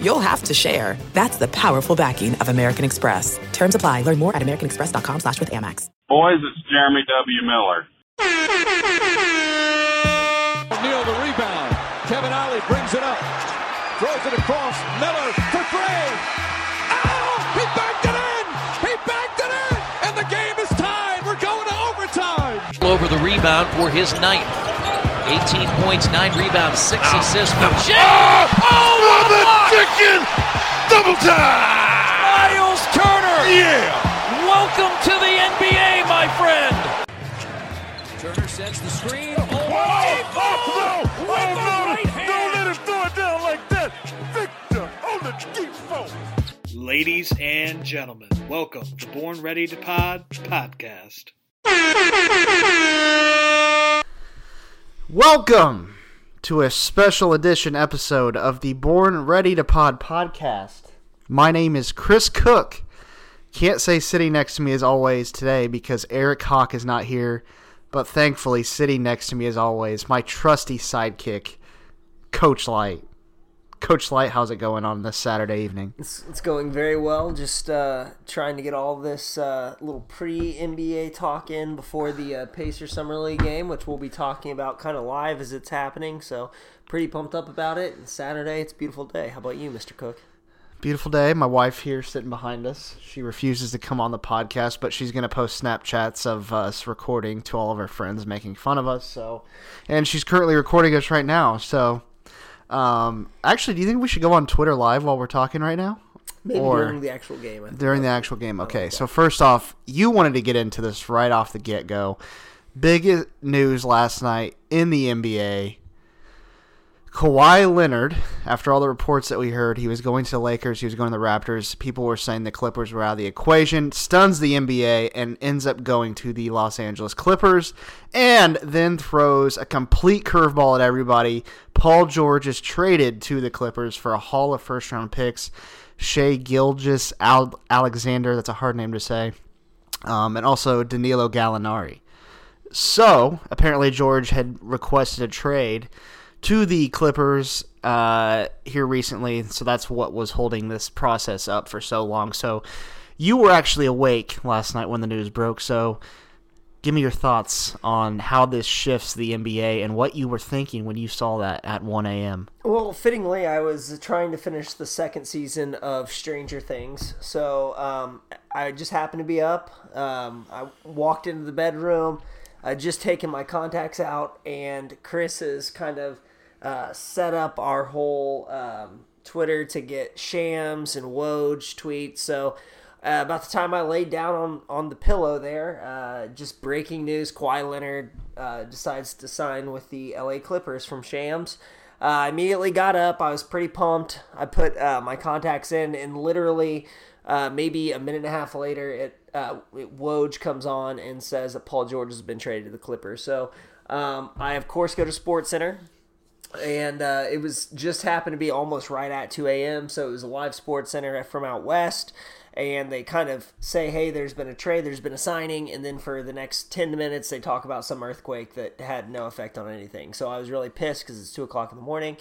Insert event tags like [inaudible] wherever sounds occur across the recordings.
you'll have to share. That's the powerful backing of American Express. Terms apply. Learn more at americanexpress.com slash with Amex. Boys, it's Jeremy W. Miller. Neal the rebound. Kevin Ollie brings it up. Throws it across. Miller for three. Oh! He backed it in! He backed it in! And the game is tied. We're going to overtime. Over the rebound for his ninth. 18 points, 9 rebounds, 6 assists for Jay. Oh, oh the chicken! Double time! Myles Turner! Yeah! Welcome to the NBA, my friend! Turner sets the screen. Oh oh oh, oh, oh, oh no! Oh, no! Don't let him throw it down like that! Victor on the deep phone! Ladies and gentlemen, welcome to Born Ready to Pod podcast. Welcome to a special edition episode of the Born Ready to Pod podcast. My name is Chris Cook. Can't say sitting next to me as always today because Eric Hawk is not here, but thankfully sitting next to me as always, my trusty sidekick, Coach Light. Coach Light, how's it going on this Saturday evening? It's, it's going very well. Just uh, trying to get all this uh, little pre NBA talk in before the uh, Pacer Summer League game, which we'll be talking about kind of live as it's happening. So, pretty pumped up about it. And Saturday, it's a beautiful day. How about you, Mr. Cook? Beautiful day. My wife here sitting behind us. She refuses to come on the podcast, but she's going to post Snapchats of us recording to all of our friends making fun of us. So, and she's currently recording us right now. So, um, actually, do you think we should go on Twitter live while we're talking right now? Maybe Or- during the actual game. During the actual game. Okay, so first off, you wanted to get into this right off the get go. Big news last night in the NBA. Kawhi Leonard, after all the reports that we heard, he was going to the Lakers, he was going to the Raptors. People were saying the Clippers were out of the equation, stuns the NBA, and ends up going to the Los Angeles Clippers, and then throws a complete curveball at everybody. Paul George is traded to the Clippers for a haul of first round picks. Shai Gilgeous Al- Alexander, that's a hard name to say, um, and also Danilo Gallinari. So apparently George had requested a trade to the Clippers uh, here recently. So that's what was holding this process up for so long. So you were actually awake last night when the news broke. So give me your thoughts on how this shifts the NBA and what you were thinking when you saw that at 1 a.m. Well, fittingly, I was trying to finish the second season of Stranger Things, so um, I just happened to be up. Um, I walked into the bedroom, I just taken my contacts out, and Chris is kind of uh, set up our whole um, Twitter to get Shams and Woj tweets. So. Uh, about the time I laid down on, on the pillow there, uh, just breaking news: Kawhi Leonard uh, decides to sign with the LA Clippers from Shams. Uh, I immediately got up. I was pretty pumped. I put uh, my contacts in, and literally, maybe a minute and a half later, it, it Woj comes on and says that Paul George has been traded to the Clippers. So um, I of course go to Sports Center and uh, it was just happened to be almost right at 2 a.m. So it was a live sports center from out west, and they kind of say, "Hey, there's been a trade, there's been a signing," and then for the next 10 minutes they talk about some earthquake that had no effect on anything. So I was really pissed because it's two o'clock in the morning.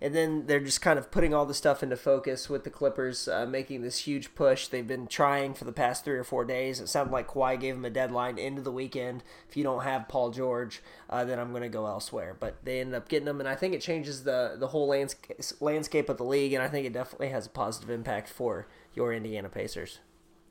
And then they're just kind of putting all the stuff into focus with the Clippers uh, making this huge push. They've been trying for the past three or four days. It sounded like Kawhi gave them a deadline into the weekend. If you don't have Paul George, uh, then I'm going to go elsewhere. But they ended up getting them, and I think it changes the the whole landscape landscape of the league, and I think it definitely has a positive impact for your Indiana Pacers.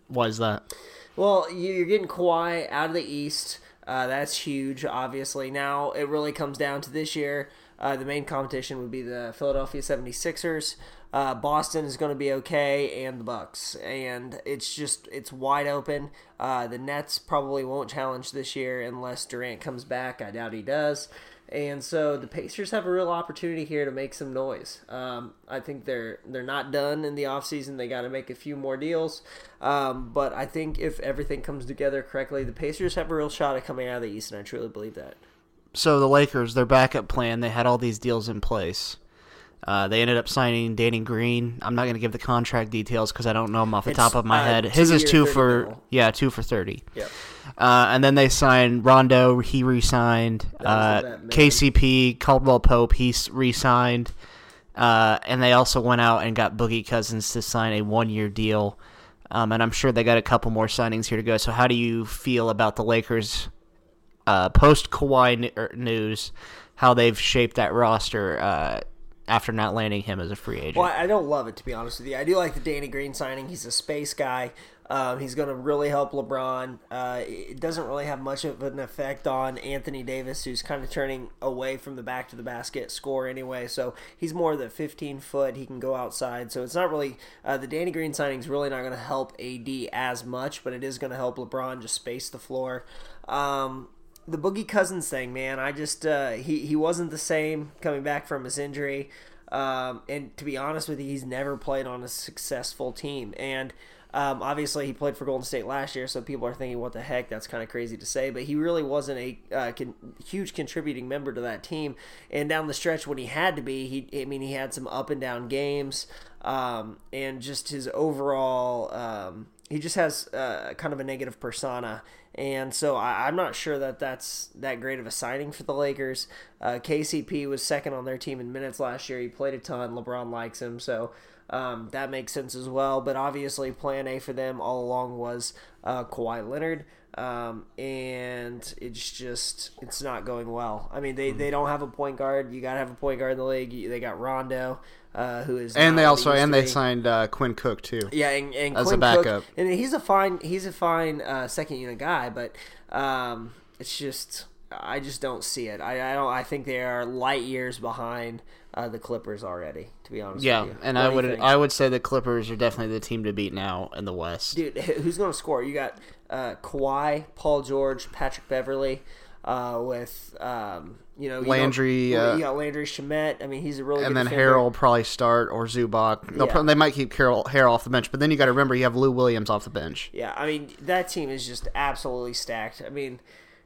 Why is that? Well, you- you're getting Kawhi out of the East. Uh, that's huge, obviously. Now it really comes down to this year. Uh, the main competition would be the Philadelphia 76ers. uh, Boston is going to be okay, and the Bucks, and it's just it's wide open. Uh, the Nets probably won't challenge this year unless Durant comes back. I doubt he does. And so the Pacers have a real opportunity here to make some noise. Um, I think they're they're not done in the offseason. They got to make a few more deals. Um, but I think if everything comes together correctly, the Pacers have a real shot at coming out of the East, and I truly believe that. So the Lakers, their backup plan, they had all these deals in place. Uh, they ended up signing Danny Green. I'm not going to give the contract details because I don't know them off the It's, top of my uh, head. His is two 30 for mil. yeah, two for thirty. Yep. Uh, and then they signed Rondo. He re-signed. Uh, the vet man. KCP Caldwell Pope. He re-signed. Uh, and they also went out and got Boogie Cousins to sign a one-year deal. Um, and I'm sure they got a couple more signings here to go. So how do you feel about the Lakers uh, post Kawhi er, news? How they've shaped that roster uh, after not landing him as a free agent? Well, I don't love it to be honest with you. I do like the Danny Green signing. He's a space guy. Um, he's going to really help LeBron. Uh, it doesn't really have much of an effect on Anthony Davis, who's kind of turning away from the back to the basket score anyway. So he's more the 15 foot. He can go outside. So it's not really uh, the Danny Green signing is really not going to help AD as much, but it is going to help LeBron just space the floor. Um, the Boogie Cousins thing, man, I just uh, he he wasn't the same coming back from his injury. Um, and to be honest with you, he's never played on a successful team. And um, obviously, he played for Golden State last year, so people are thinking, "What the heck?" That's kind of crazy to say, but he really wasn't a uh, con- huge contributing member to that team. And down the stretch, when he had to be, he I mean, he had some up and down games, um, and just his overall. Um, he just has uh, kind of a negative persona, and so I, I'm not sure that that's that great of a signing for the Lakers. Uh, KCP was second on their team in minutes last year. He played a ton. LeBron likes him, so um, that makes sense as well. But obviously, Plan A for them all along was uh, Kawhi Leonard, um, and it's just it's not going well. I mean, they, they don't have a point guard. You got to have a point guard in the league. They got Rondo, uh, who is and they also and they signed uh, Quinn Cook too. Yeah, and, and As a backup. Cook, and he's a fine he's a fine uh, second unit guy, but um, it's just I just don't see it. I, I don't. I think they are light years behind uh, the Clippers already. To be honest, Yeah, with you. and What I would? I would say the Clippers are definitely the team to beat now in the West. dude, [laughs] who's going to score? You got uh, Kawhi, Paul George, Patrick Beverley. Uh, with um, you know you Landry, don't- uh, you got Landry Shamet. I mean, he's a really and then defender. Harrell probably start or Zubac. They'll Yeah. pro- they might keep Carroll Harrell off the bench, but then you got to remember you have Lou Williams off the bench. Yeah, I mean that team is just absolutely stacked. I mean,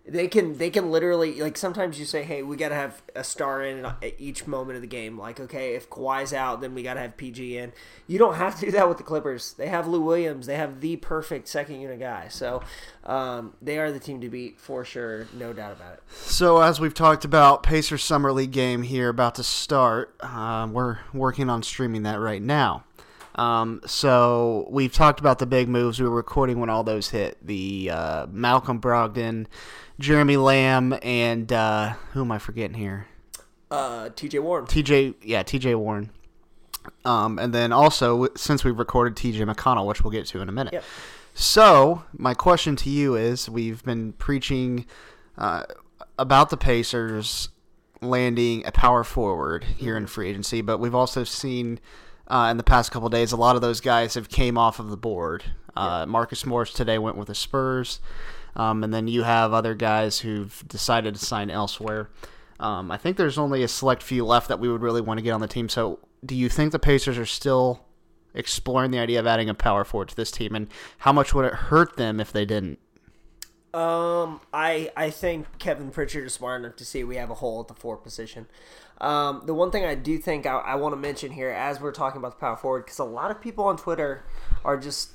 they can they can literally like sometimes you say, hey, we got to have a star in at each moment of the game. Like, okay, if Kawhi's out, then we got to have PG in. You don't have to do that with the Clippers. They have Lou Williams. They have the perfect second unit guy. So um, they are the team to beat for sure, no doubt about it. So as we've talked about, Pacers Summer League game here about to start. Um, we're working on streaming that right now. Um, so we've talked about the big moves. We were recording when all those hit. The uh, Malcolm Brogdon, Jeremy Lamb, and uh, who am I forgetting here? Uh, T.J. Warren. TJ, yeah, TJ Warren. Um, and then also since we've recorded TJ McConnell, which we'll get to in a minute. Yep. So my question to you is: We've been preaching uh, about the Pacers landing a power forward here in free agency, but we've also seen uh, in the past couple days a lot of those guys have came off of the board. Uh, Marcus Morris today went with the Spurs, um, and then you have other guys who've decided to sign elsewhere. Um, I think there's only a select few left that we would really want to get on the team. So, do you think the Pacers are still exploring the idea of adding a power forward to this team, and how much would it hurt them if they didn't? Um, I I think Kevin Pritchard is smart enough to see we have a hole at the four position. Um, the one thing I do think I, I want to mention here, as we're talking about the power forward, because a lot of people on Twitter are just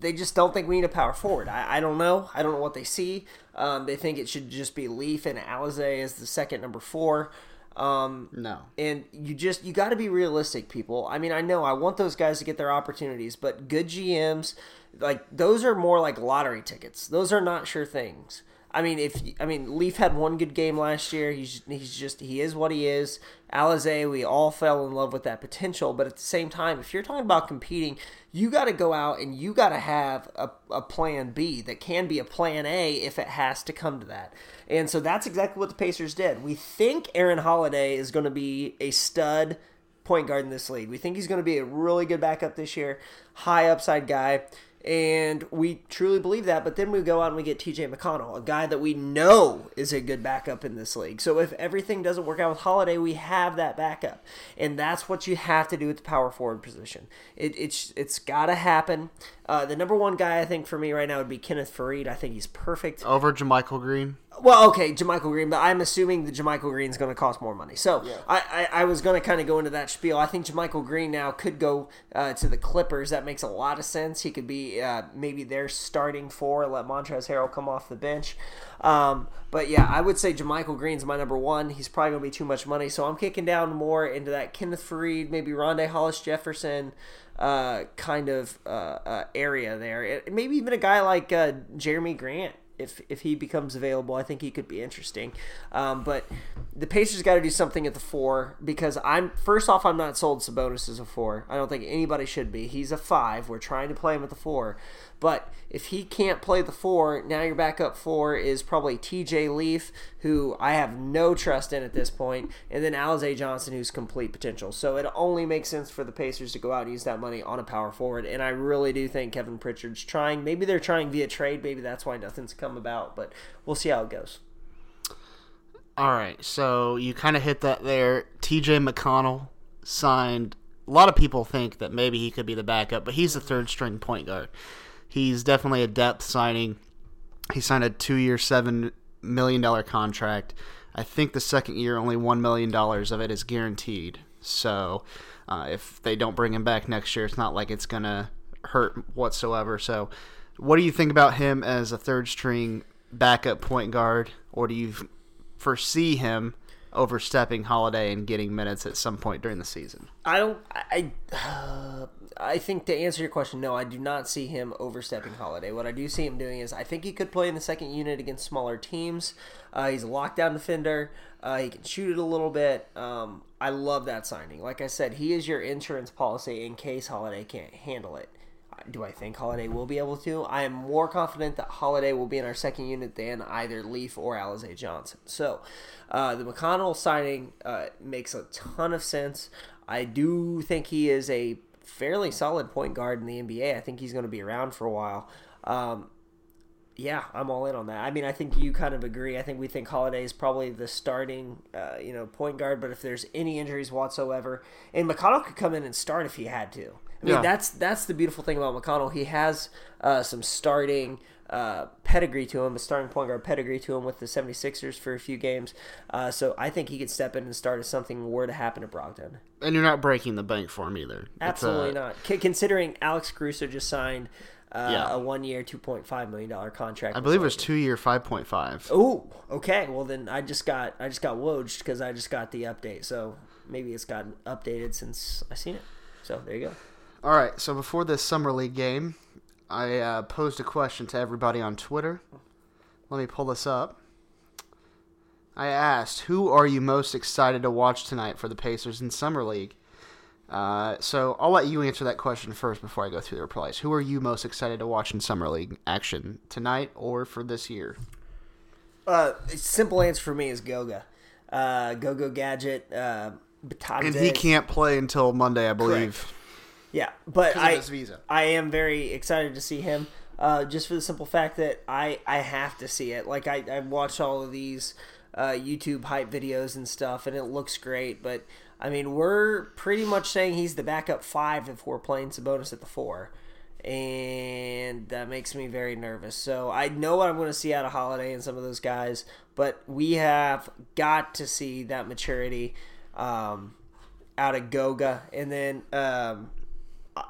they just don't think we need a power forward. I, I don't know. I don't know what they see. Um, they think it should just be Leaf and Alizé as the second number four. Um, No. and you just you got to be realistic, people. I mean, I know I want those guys to get their opportunities, but good GMs, like those are more like lottery tickets. Those are not sure things. I mean, if I mean Leaf had one good game last year, he's he's just he is what he is. Alizé, we all fell in love with that potential, but at the same time, if you're talking about competing, you got to go out and you got to have a, a plan B that can be a plan A if it has to come to that. And so that's exactly what the Pacers did. We think Aaron Holiday is going to be a stud point guard in this league. We think he's going to be a really good backup this year, high upside guy. And we truly believe that, but then we go out and we get TJ McConnell, a guy that we know is a good backup in this league. So if everything doesn't work out with Holiday, we have that backup, and that's what you have to do at the power forward position. It, it's it's got to happen. Uh, the number one guy I think for me right now would be Kenneth Faried. I think he's perfect. Over JaMychal Green. Well, okay, JaMychal Green, but I'm assuming that JaMychal Green is going to cost more money. So I, I, I was going to kind of go into that spiel. I think JaMychal Green now could go uh, to the Clippers. That makes a lot of sense. He could be uh, maybe their starting four, let Montrezl Harrell come off the bench. Um, but yeah, I would say JaMychal Green's my number one. He's probably going to be too much money, so I'm kicking down more into that Kenneth Faried, maybe Rondae Hollis Jefferson uh, kind of uh, uh, area there. It, maybe even a guy like uh, Jerami Grant if if he becomes available, I think he could be interesting. Um, but the Pacers got to do something at the four because I'm first off, I'm not sold Sabonis as a four. I don't think anybody should be. He's a five. We're trying to play him at the four, but if he can't play the four, now your backup four is probably T.J. Leaf, who I have no trust in at this point, and then Alize Johnson, who's complete potential. So it only makes sense for the Pacers to go out and use that money on a power forward, and I really do think Kevin Pritchard's trying. Maybe they're trying via trade. Maybe that's why nothing's come about, but we'll see how it goes. All right, so you kind of hit that there. T.J. McConnell signed. A lot of people think that maybe he could be the backup, but he's the third string point guard. He's definitely a depth signing. He signed a two-year, seven million dollar contract. I think the second year, only one million dollars of it is guaranteed. So, uh, if they don't bring him back next year, it's not like it's gonna hurt whatsoever. So, what do you think about him as a third string backup point guard, or do you foresee him overstepping Holiday and getting minutes at some point during the season? I don't. I. Uh, I think to answer your question, no, I do not see him overstepping Holiday. What I do see him doing is I think he could play in the second unit against smaller teams. Uh, he's a lockdown defender. Uh, he can shoot it a little bit. Um, I love that signing. Like I said, he is your insurance policy in case Holiday can't handle it. Do I think Holiday will be able to? I am more confident that Holiday will be in our second unit than either Leaf or Alize Johnson. So, uh, the McConnell signing uh, makes a ton of sense. I do think he is a fairly solid point guard in the NBA. I think he's going to be around for a while. Um, yeah, I'm all in on that. I mean, I think you kind of agree. I think we think Holiday is probably the starting, uh, you know, point guard. But if there's any injuries whatsoever, and McConnell could come in and start if he had to. I mean, Yeah. that's that's the beautiful thing about McConnell. He has uh, some starting uh, pedigree to him, a starting point guard pedigree to him with the 76ers for a few games. Uh, so I think he could step in and start if something were to happen to Brogdon. And you're not breaking the bank for him either. Absolutely uh, not. C- considering Alex Caruso just signed uh, Yeah. a two point five million dollar contract. I believe it was two year, five point five. Oh, okay. Well, then I just got I just got wojed because I just got the update. So maybe it's gotten updated since I seen it. So there you go. All right. So before this summer league game, I uh, posed a question to everybody on Twitter. Let me pull this up. I asked, "Who are you most excited to watch tonight for the Pacers in summer league?" Uh, so I'll let you answer that question first before I go through the replies. Who are you most excited to watch in summer league action tonight or for this year? Uh, simple answer for me is Goga. Uh, Go-Go Gadget. Uh. And he can't play until Monday, I believe. Yeah, but I. I am very excited to see him. Uh, just for the simple fact that I I have to see it. Like I I watched all of these uh, YouTube hype videos and stuff, and it looks great. But I mean, we're pretty much saying he's the backup five if we're playing Sabonis at the four, and that makes me very nervous. So I know what I'm going to see out of Holiday and some of those guys, but we have got to see that maturity. Um, out of Goga, and then um,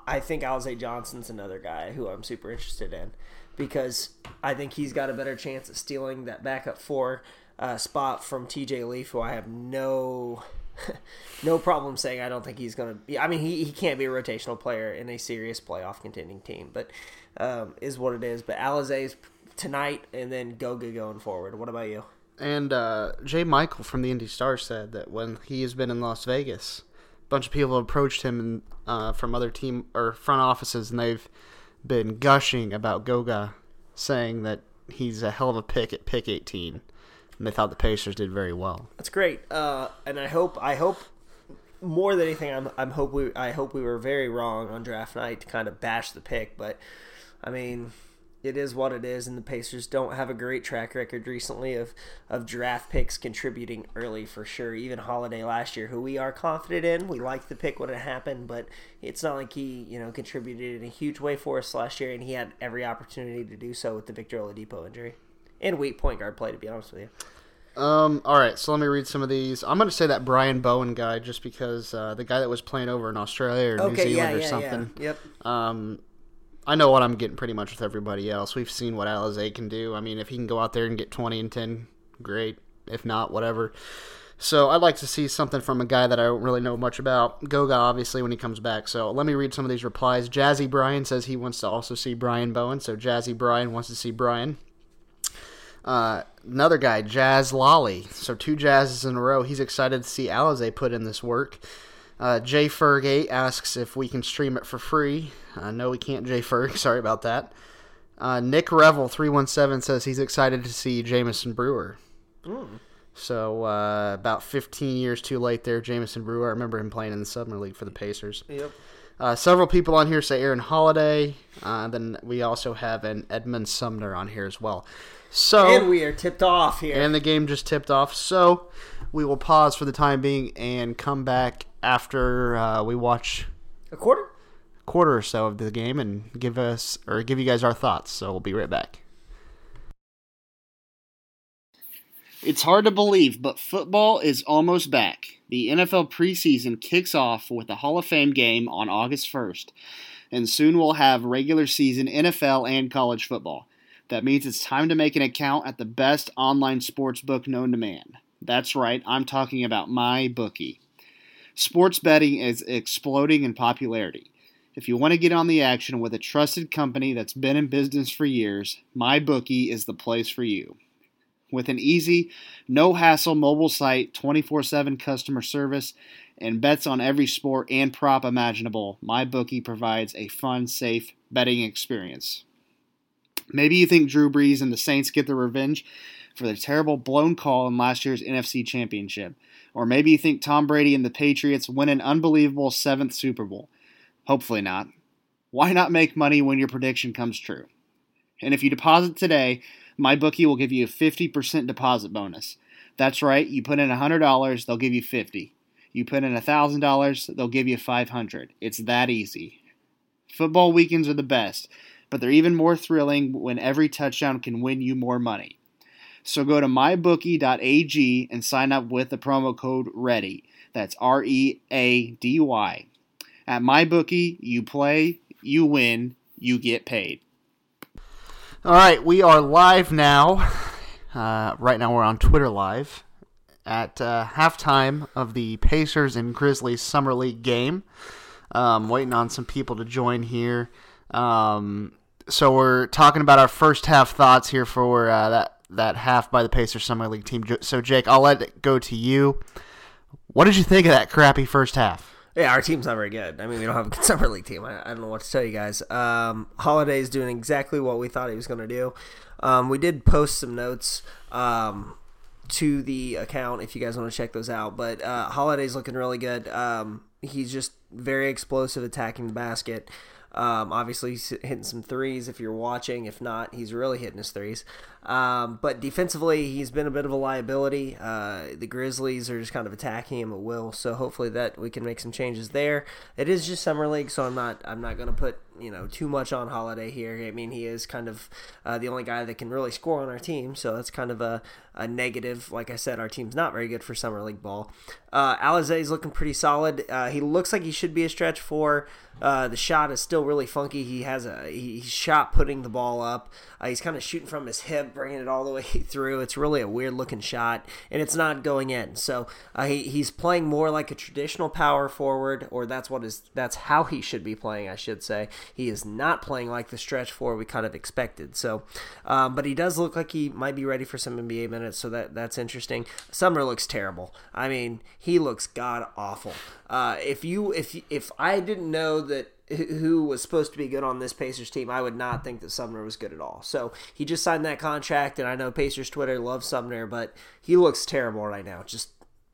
I think Alize Johnson's another guy who I'm super interested in because I think he's got a better chance at stealing that backup four uh, spot from TJ Leaf, who I have no [laughs] no problem saying I don't think he's going to be. I mean, he, he can't be a rotational player in a serious playoff contending team, but um, is what it is. But Alize's tonight, and then Goga going forward. What about you? And uh, Jay Michael from the Indy Star said that when he has been in Las Vegas, bunch of people approached him and, uh, from other team or front offices, and they've been gushing about Goga, saying that he's a hell of a pick at pick 18. And they thought the Pacers did very well. That's great, uh, and I hope I hope more than anything, I'm I'm hope we I hope we were very wrong on draft night to kind of bash the pick, but I mean, it is what it is, and the Pacers don't have a great track record recently of of draft picks contributing early for sure. Even Holiday last year, who we are confident in, we liked the pick when it happened, but it's not like he you know contributed in a huge way for us last year, and he had every opportunity to do so with the Victor Oladipo injury and weak point guard play. To be honest with you. Um, all right, so let me read some of these. I'm going to say that Brian Bowen guy just because uh, the guy that was playing over in Australia or New Zealand yeah, or yeah, something. yeah. Yep. Um, I know what I'm getting pretty much with everybody else. We've seen what Alizé can do. I mean, if he can go out there and get 20 and 10, great. If not, whatever. So I'd like to see something from a guy that I don't really know much about. Goga, obviously, when he comes back. So let me read some of these replies. Jazzy Brian says he wants to also see Brian Bowen. So Jazzy Brian wants to see Brian. Uh, another guy, Jazz Lolly. So two jazzes in a row. He's excited to see Alizé put in this work. Uh, J Ferg8 asks if we can stream it for free. Uh, no, we can't, Jay Ferg. [laughs] Sorry about that. Uh, Nick Revel three one seven says he's excited to see Jamison Brewer. So uh, about fifteen years too late there, Jamison Brewer. I remember him playing in the Summer League for the Pacers. Yep. Uh, several people on here say Aaron Holiday. Uh, then we also have an Edmond Sumner on here as well. So And we are tipped off here. and the game just tipped off. So we will pause for the time being and come back after uh, we watch a quarter. quarter or so of the game and give us or give you guys our thoughts. So we'll be right back. It's hard to believe, but football is almost back. The NFL preseason kicks off with the Hall of Fame game on August 1st, and soon we'll have regular season NFL and college football. That means it's time to make an account at the best online sports book known to man. That's right, I'm talking about my bookie. Sports betting is exploding in popularity. If you want to get on the action with a trusted company that's been in business for years, MyBookie is the place for you. With an easy, no hassle mobile site, 24 7 customer service, and bets on every sport and prop imaginable, MyBookie provides a fun, safe betting experience. Maybe you think Drew Brees and the Saints get their revenge for the terrible blown call in last year's NFC Championship. Or maybe you think Tom Brady and the Patriots win an unbelievable seventh Super Bowl. Hopefully not. Why not make money when your prediction comes true? And if you deposit today, my bookie will give you a 50% deposit bonus. That's right, you put in $100, they'll give you 50. You put in $1,000, they'll give you 500. It's that easy. Football weekends are the best, but they're even more thrilling when every touchdown can win you more money. So go to mybookie.ag and sign up with the promo code READY. That's R E A D Y. At MyBookie, you play, you win, you get paid. All right, we are live now. Uh, right now, we're on Twitter Live at uh, halftime of the Pacers and Grizzlies Summer League game. Um, waiting on some people to join here. Um, so we're talking about our first half thoughts here for uh, that that half by the Pacers Summer League team. So Jake, I'll let it go to you. What did you think of that crappy first half? Yeah, our team's not very good. I mean, we don't have a good [laughs] summer league team. I, I don't know what to tell you guys. Um, Holiday's doing exactly what we thought he was going to do. Um, we did post some notes um, to the account if you guys want to check those out. But uh, Holiday's looking really good. Um, he's just very explosive attacking the basket. Um, obviously, he's hitting some threes if you're watching. If not, he's really hitting his threes. Um, but defensively, he's been a bit of a liability. Uh, the Grizzlies are just kind of attacking him at will. So hopefully that we can make some changes there. It is just summer league, so I'm not I'm not going to put you know too much on Holiday here. I mean, he is kind of uh, the only guy that can really score on our team, so that's kind of a, a negative. Like I said, our team's not very good for summer league ball. Uh, is looking pretty solid. Uh, he looks like he should be a stretch four. Uh, the shot is still really funky. He has a he, he's shot putting the ball up. Uh, he's kind of shooting from his hip, bringing it all the [laughs] way through. It's really a weird looking shot, and it's not going in. So uh, he, he's playing more like a traditional power forward, or that's what is that's how he should be playing, I should say. He is not playing like the stretch four we kind of expected. So, um, but he does look like he might be ready for some NBA minutes. So that that's interesting. Sumner looks terrible. I mean, he looks god awful. Uh, if you if if I didn't know that who was supposed to be good on this Pacers team, I would not think that Sumner was good at all. So he just signed that contract, and I know Pacers Twitter loves Sumner, but he looks terrible right now. Just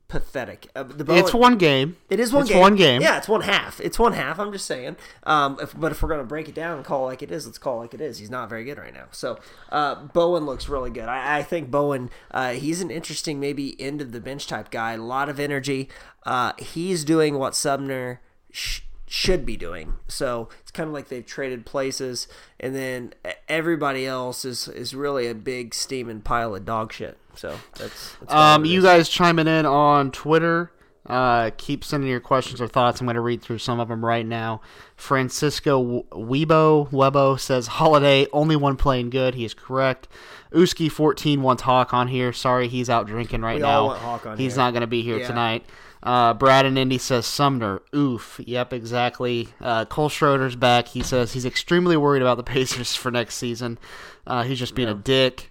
pathetic. Uh, the Bowen, It's one game. It is one it's game. one game. Yeah, it's one half. It's one half. I'm just saying. Um, if, but if we're gonna break it down and call it like it is, let's call it like it is. He's not very good right now. So uh, Bowen looks really good. I, I think Bowen. Uh, he's an interesting, maybe end of the bench type guy. A lot of energy. Uh, he's doing what Sumner. Sh- should be doing. So it's kind of like they've traded places, and then everybody else is is really a big steaming pile of dog shit. So that's, that's Um, you is. guys chiming in on Twitter. Uh, keep sending your questions or thoughts. I'm going to read through some of them right now. Francisco Webo Webo says Holiday only one playing good. He is correct. Uski 14 wants Hawk on here. Sorry, he's out drinking right We now. all want Hawk on he's here. not going to be here Yeah. tonight. Uh, Brad and Indy says Sumner. Oof. Yep, exactly. Uh, Cole Schroeder's back. He says he's extremely worried about the [laughs] Pacers for next season. Uh, he's just being a dick.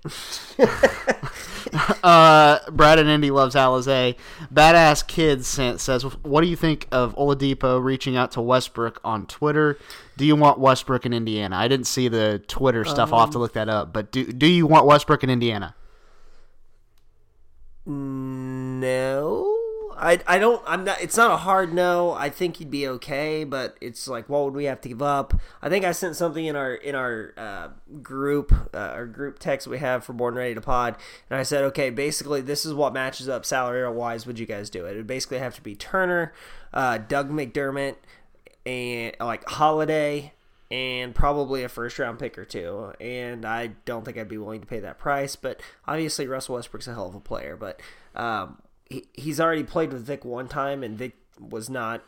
[laughs] uh, Brad and Indy loves Alizé. Badass Kids sent, says, "What do you think of Oladipo reaching out to Westbrook on Twitter? Do you want Westbrook in Indiana? I didn't see the Twitter stuff. I'll have Um, to look that up. But do do you want Westbrook in Indiana? No, I, I don't. I'm not. It's not a hard no. I think he'd be okay, but it's like, what would we have to give up? I think I sent something in our in our uh, group, uh, our group text we have for Born Ready to Pod, and I said, okay, basically this is what matches up salary wise. Would you guys do it? It would basically have to be Turner, uh, Doug McDermott, and like Holiday. And probably a first round pick or two. And I don't think I'd be willing to pay that price. But obviously, Russell Westbrook's a hell of a player. But um, he, he's already played with Vic one time, and Vic was not,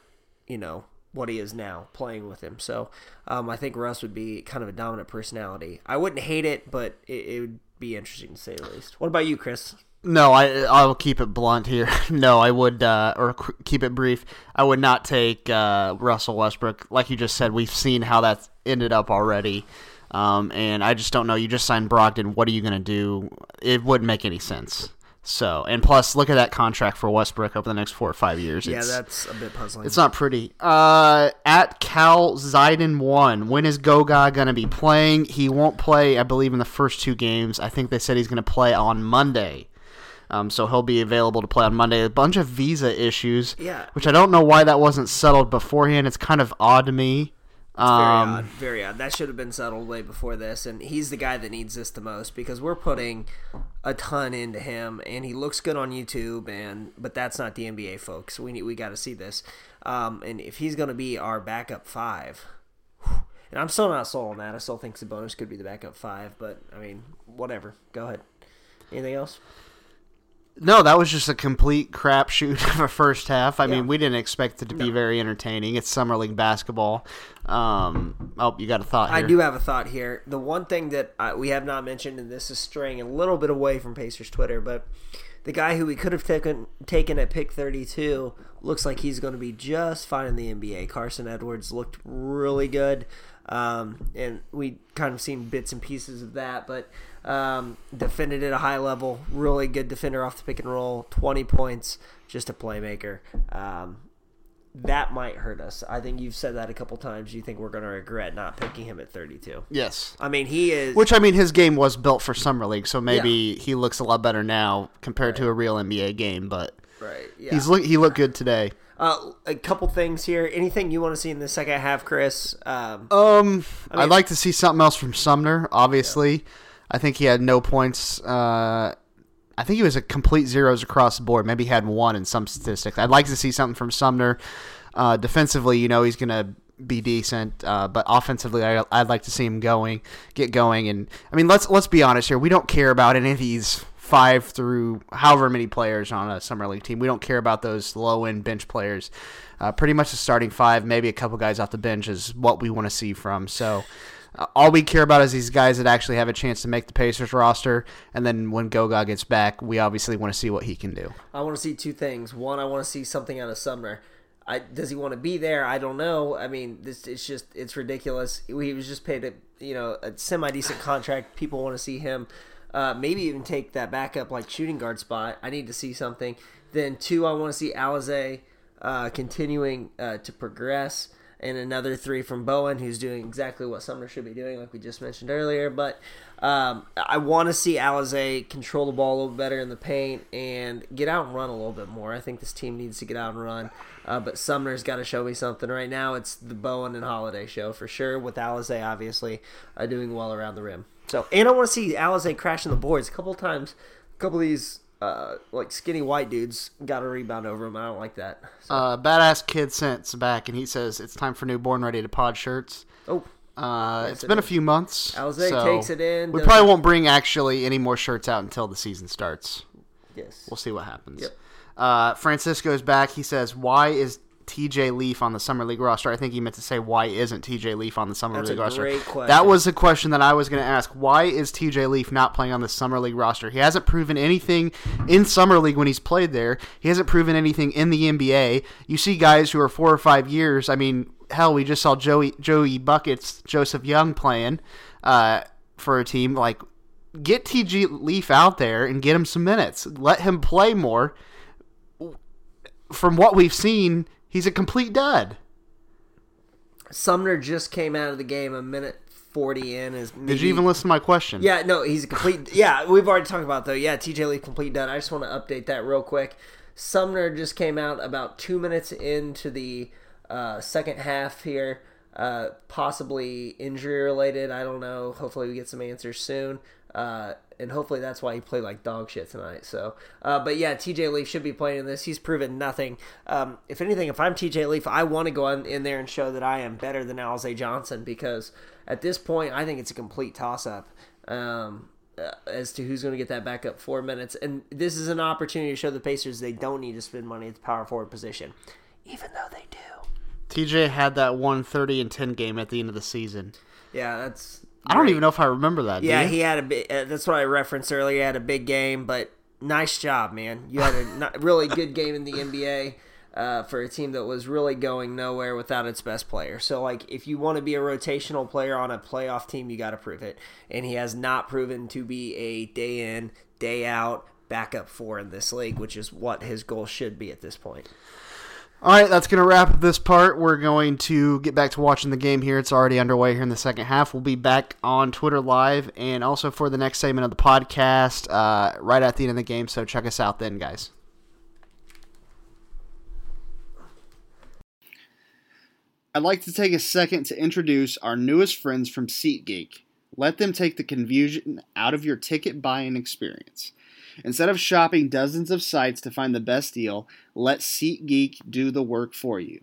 you know, what he is now playing with him. So um, I think Russ would be kind of a dominant personality. I wouldn't hate it, but it, it would be interesting to say the least. What about you, Chris? No, I I will keep it blunt here. [laughs] no, I would uh, or keep it brief. I would not take uh, Russell Westbrook. Like you just said, we've seen how that ended up already. Um, and I just don't know. You just signed Brogdon. What are you going to do? It wouldn't make any sense. So, and plus, look at that contract for Westbrook over the next four or five years. Yeah, It's- that's a bit puzzling. it's not pretty. Uh, at Cal Ziden one. When is Goga gonna be playing? He won't play, I believe, in the first two games. I think they said he's gonna play on Monday. Um, so he'll be available to play on Monday. A bunch of visa issues. Yeah. Which I don't know why that wasn't settled beforehand. It's kind of odd to me. Very Um, odd. Very odd. That should have been settled way before this, and he's the guy that needs this the most because we're putting a ton into him, and he looks good on YouTube, and but that's not the NBA, folks. We need, we got to see this, um, and if he's going to be our backup five, whew, and I'm still not sold on that. I still think Sabonis could be the backup five, but I mean, whatever. Go ahead. Anything else? No, that was just a complete crapshoot [laughs] of a first half. I Yeah. mean, we didn't expect it to be very entertaining. It's summer league basketball. Um, oh, you got a thought here? I do have a thought here. The one thing that uh, we have not mentioned, and this is straying a little bit away from Pacers Twitter, but the guy who we could have taken taken at pick 32 looks like he's going to be just fine in the NBA. Carsen Edwards looked really good, um, and we kind of seen bits and pieces of that, but um, defended at a high level. Really good defender off the pick and roll. 20 points, just a playmaker. Um, that might hurt us. I think you've said that a couple times. You think we're going to regret not picking him at 32. Yes. I mean, he is. Which I mean, his game was built for summer league, so maybe he looks a lot better now compared to a real NBA game. But right? Yeah. he's look he looked good today. Uh, a couple things here. Anything you want to see in the second half, Chris? Um, Um, I mean- I'd like to see something else from Sumner. Obviously, I think he had no points. Uh, I think he was a complete zeros across the board. Maybe he had one in some statistics. I'd like to see something from Sumner. Uh, defensively, you know, he's gonna be decent, uh, but offensively, I, I'd like to see him going, get going. And I mean, let's let's be honest here. We don't care about any of these five through however many players on a summer league team. We don't care about those low end bench players. Uh, pretty much the starting five, maybe a couple guys off the bench is what we want to see from. So. Uh, all we care about is these guys that actually have a chance to make the Pacers roster, and then when Goga gets back, we obviously want to see what he can do. I want to see two things. One, I want to see something out of Sumner. I, does he want to be there? I don't know. I mean, this it's just it's ridiculous. He was just paid a you know a semi decent contract. People want to see him. Uh, maybe even take that backup like shooting guard spot. I need to see something. Then two, I want to see Alize uh, continuing uh, to progress. and another three from Bowen, who's doing exactly what Sumner should be doing, like we just mentioned earlier. But um, I want to see Alizé control the ball a little better in the paint and get out and run a little bit more. I think this team needs to get out and run. Uh, but Sumner's got to show me something. Right now, it's the Bowen and Holiday show for sure, with Alizé obviously uh, doing well around the rim. So, and I want to see Alizé crashing the boards a couple times. A couple of these uh, like skinny white dudes got a rebound over him. I don't like that. So, Uh, badass kid sent's back, and he says it's time for newborn Ready to Pod shirts. oh, Uh, it's it been a few months. Alizé so takes it in, We probably won't bring actually any more shirts out until the season starts. yes. We'll see what happens. Yep. Uh, Francisco's back. He says, "Why is TJ Leaf on the summer league roster?" I think he meant to say, "Why isn't TJ Leaf on the summer That's league roster?" That was a question that I was going to ask. Why is TJ Leaf not playing on the summer league roster? He hasn't proven anything in summer league when he's played there. He hasn't proven anything in the NBA. You see guys who are four or five years. I mean, hell, we just saw Joey Joey buckets Joseph Young playing uh, for a team like. Get TJ Leaf out there and get him some minutes. Let him play more from what we've seen, he's a complete dud. Sumner just came out of the game a minute forty in. Is Did you even listen to my question? Yeah, no, he's a complete. Yeah, we've already talked about though. Yeah, TJ Leaf complete dud. I just want to update that real quick. Sumner just came out about two minutes into the uh, second half here. Uh, possibly injury related. I don't know. Hopefully, we get some answers soon. Uh, and hopefully that's why he played like dog shit tonight. So, uh, but yeah, TJ Leaf should be playing in this. He's proven nothing. Um, if anything, if I'm TJ Leaf, I want to go in there and show that I am better than Alize Johnson because at this point, I think it's a complete toss up. Um, uh, as to who's going to get that backup four minutes. And this is an opportunity to show the Pacers they don't need to spend money at the power forward position, even though they do. TJ had that 130 and 10 game at the end of the season. Yeah, that's. I don't even know if I remember that. Yeah, he had a big. Uh, that's what I referenced earlier. He had a big game, but nice job, man. You had a [laughs] really good game in the NBA uh, for a team that was really going nowhere without its best player. So, like, if you want to be a rotational player on a playoff team, you got to prove it. And he has not proven to be a day in, day out backup four in this league, which is what his goal should be at this point. All right, that's going to wrap up this part. We're going to get back to watching the game here. It's already underway here in the second half. We'll be back on Twitter Live and also for the next segment of the podcast uh, right at the end of the game. So check us out then, guys. I'd like to take a second to introduce our newest friends from SeatGeek. Let them take the confusion out of your ticket buying experience. Instead of shopping dozens of sites to find the best deal, let SeatGeek do the work for you.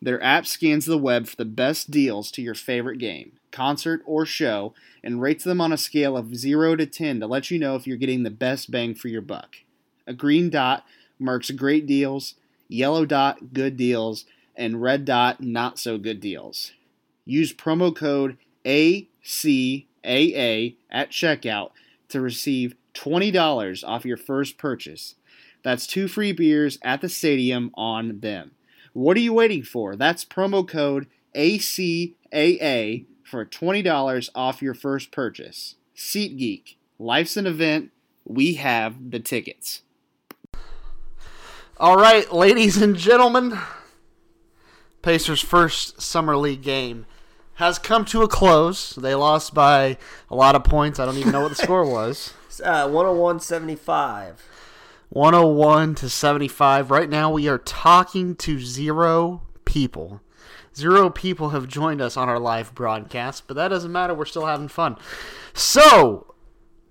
Their app scans the web for the best deals to your favorite game, concert, or show and rates them on a scale of 0 to 10 to let you know if you're getting the best bang for your buck. A green dot marks great deals, yellow dot good deals, and red dot not so good deals. Use promo code ACAA at checkout to receive $20 off your first purchase. That's two free beers at the stadium on them. What are you waiting for? That's promo code ACAA for $20 off your first purchase. SeatGeek, life's an event. We have the tickets. All right, ladies and gentlemen, Pacers' first summer league game has come to a close. They lost by a lot of points. I don't even know what the score [laughs] was. Uh, 101 75. 101 to 75. Right now, we are talking to zero people. Zero people have joined us on our live broadcast, but that doesn't matter. We're still having fun. So,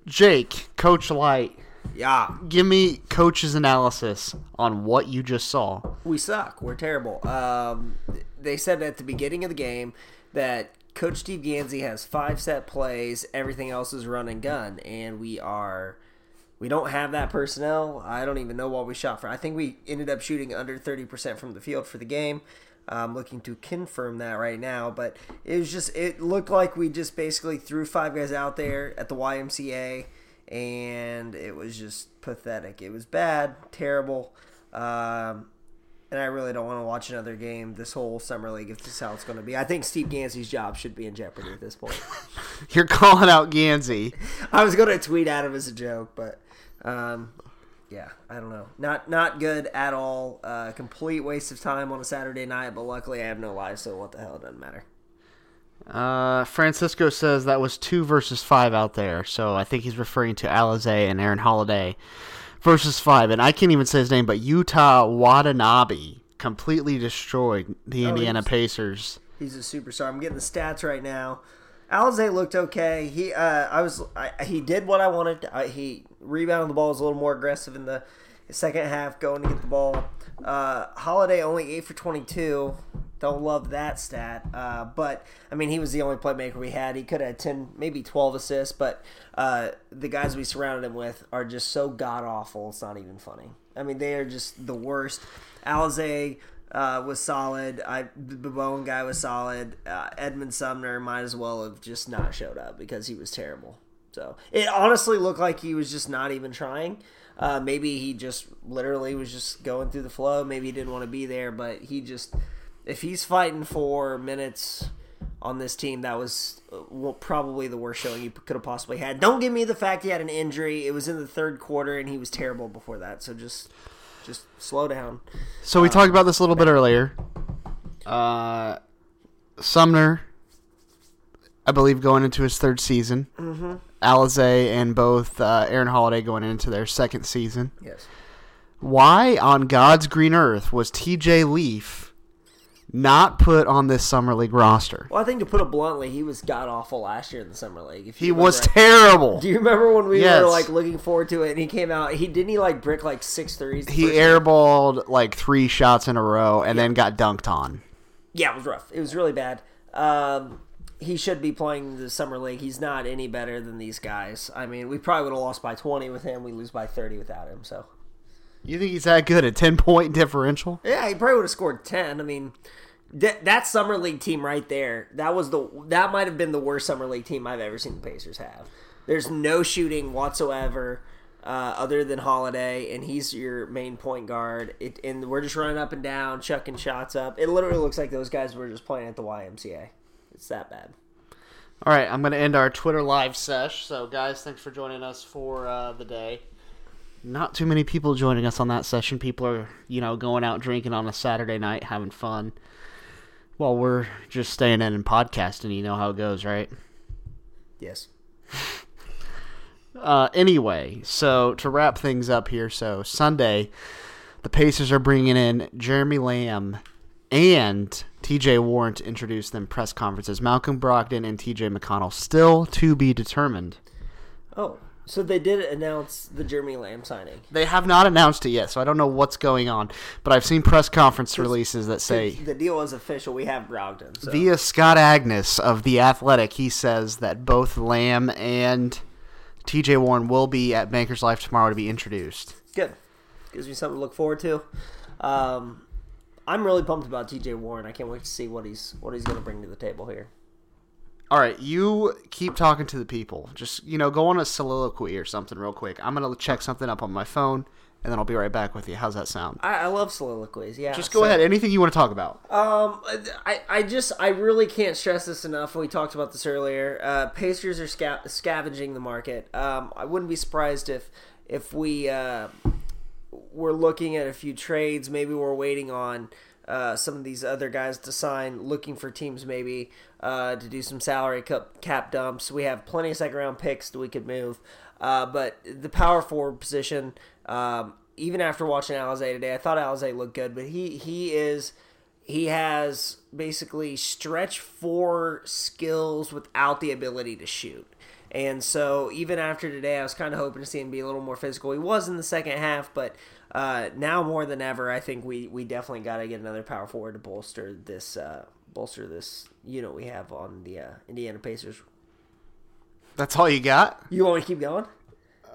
Jake, Coach Light, Yeah. give me Coach's analysis on what you just saw. we suck. We're terrible. Um, they said at the beginning of the game that Coach Steve Gansey has five set plays. Everything else is run and gun, and we are. We don't have that personnel. I don't even know what we shot for. I think we ended up shooting under 30% from the field for the game. I'm looking to confirm that right now, but it was just it looked like we just basically threw five guys out there at the YMCA and it was just pathetic. It was bad, terrible. Um, and I really don't want to watch another game this whole summer league if this is how it's going to be. I think Steve Gansey's job should be in jeopardy at this point. [laughs] You're calling out Gansey. I was going to tweet at him as a joke, but um, yeah, I don't know. Not not good at all. Uh, complete waste of time on a Saturday night. But luckily, I have no life, so what the hell? It doesn't matter. Uh, Francisco says that was two versus five out there, so I think he's referring to Alize and Aaron Holiday versus five, and I can't even say his name, but Yuta Watanabe completely destroyed the Oh, Indiana he's- Pacers. He's a superstar. I'm getting the stats right now. Alize looked okay. He, uh, I was, I, he did what I wanted. I, he rebounded the ball, was a little more aggressive in the second half, going to get the ball. Uh, Holiday only eight for 22. Don't love that stat, uh, but I mean he was the only playmaker we had. He could have 10, maybe 12 assists, but uh, the guys we surrounded him with are just so god awful. It's not even funny. I mean they are just the worst. Alize uh, was solid. I the Babone guy was solid. Uh, Edmond Sumner might as well have just not showed up because he was terrible. So it honestly looked like he was just not even trying. Uh, maybe he just literally was just going through the flow. Maybe he didn't want to be there, but he just if he's fighting for minutes on this team, that was uh, well, probably the worst showing he could have possibly had. Don't give me the fact he had an injury. It was in the third quarter, and he was terrible before that. So just just slow down. So we talked about this a little bit earlier. Uh, Sumner, I believe, going into his third season. Mm-hmm. Alize and both uh, Aaron Holiday going into their second season. Yes. Why on God's green earth was T.J. Leaf not put on this summer league roster? Well, I think to put it bluntly, he was god awful last year in the summer league. If He you was terrible. Do you remember when we Yes. were like looking forward to it and he came out? He didn't he like brick like six threes. He airballed like three shots in a row and then got dunked on. Yeah, it was rough. It was really bad. Um, he should be playing the summer league. He's not any better than these guys. I mean, we probably would have lost by twenty with him. We lose by thirty without him. So You think he's that good? A ten point differential? yeah, he probably would have scored ten. I mean, that that summer league team right there. That was the that might have been the worst summer league team I've ever seen the Pacers have. There's no shooting whatsoever. Uh, other than Holiday, and he's your main point guard. It, and we're just running up and down, chucking shots up. It literally looks like those guys were just playing at the YMCA. It's that bad. All right, I'm going to end our Twitter live sesh. So, guys, thanks for joining us for uh, the day. Not too many people joining us on that session. People are, you know, going out drinking on a Saturday night, having fun. Well, we're just staying in and podcasting. You know how it goes, right? Yes. [laughs] Uh, anyway, so to wrap things up here, so Sunday, the Pacers are bringing in Jeremy Lamb and TJ Warren to introduce them press conferences. Malcolm Brogdon and TJ McConnell still to be determined. Oh, so they did announce the Jeremy Lamb signing. They have not announced it yet, so I don't know what's going on. But I've seen press conference releases that say the deal is official. We have Brogdon. So. via Scott Agness of the Athletic, he says that both Lamb and TJ Warren will be at Bankers Life tomorrow to be introduced. Good. Gives me something to look forward to. Um, I'm really pumped about TJ Warren. I can't wait to see what he's what he's going to bring to the table here. All right, you keep talking to the people. Just you know, go on a soliloquy or something real quick. I'm gonna check something up on my phone, and then I'll be right back with you. How's that sound? I, I love soliloquies. Yeah. Just go so- ahead. Anything you want to talk about? Um, I, I just I really can't stress this enough. We talked about this earlier. Uh, Pacers are sca- scavenging the market. Um, I wouldn't be surprised if if we uh, we're looking at a few trades. Maybe we're waiting on uh, some of these other guys to sign, looking for teams maybe uh, to do some salary cap, cap dumps. We have plenty of second round picks that we could move. Uh, but the power forward position, um, even after watching Alize today, I thought Alize looked good, but he he is he has basically stretch four skills without the ability to shoot. And so even after today, I was kind of hoping to see him be a little more physical. He was in the second half, but uh, now more than ever, I think we, we definitely got to get another power forward to bolster this uh, bolster this unit we have on the uh, Indiana Pacers. That's all you got? You want me to keep going?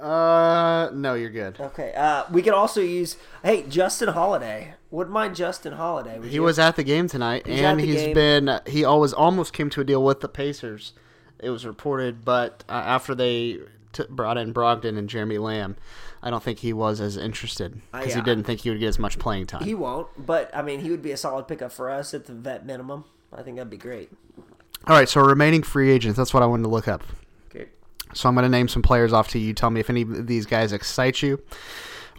Uh, no, you're good. Okay. Uh, we could also use hey Justin Holiday. Wouldn't mind Justin Holiday. would He you? was at the game tonight, He's and he's game. been he always almost came to a deal with the Pacers. It was reported, but uh, after they t- brought in Brogdon and Jeremy Lamb, I don't think he was as interested because yeah. he didn't think he would get as much playing time. He won't, but I mean, he would be a solid pickup for us at the vet minimum. I think that'd be great. All right, so remaining free agents. That's what I wanted to look up. Okay. So I'm going to name some players off to you. Tell me if any of these guys excite you.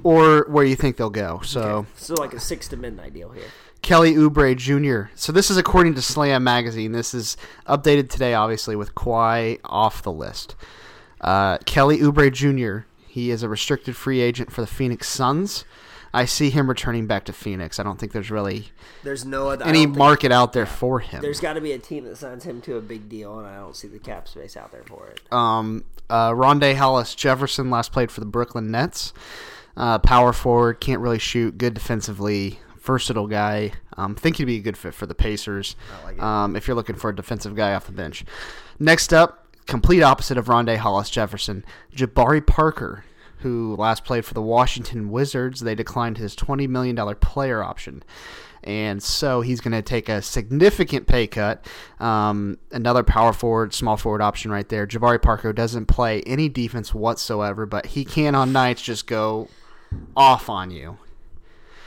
or where you think they'll go. So So like a six to midnight deal here. Kelly Oubre Jr. So this is according to Slam Magazine. This is updated today, obviously, with Kawhi off the list. Uh, Kelly Oubre Jr. He is a restricted free agent for the Phoenix Suns. I see him returning back to Phoenix. I don't think there's really There's no other any market out there for him. There's got to be a team that signs him to a big deal, and I don't see the cap space out there for it. Um, uh, Rondae Hollis Jefferson last played for the Brooklyn Nets. Uh, power forward, can't really shoot, good defensively, versatile guy. Um, think he'd be a good fit for the Pacers. um, if you're looking for a defensive guy off the bench. Next up, complete opposite of Rondae Hollis Jefferson, Jabari Parker, who last played for the Washington Wizards. They declined his $20 million player option. And so he's going to take a significant pay cut. Um, another power forward, small forward option right there. Jabari Parker doesn't play any defense whatsoever, but he can on nights just go off on you.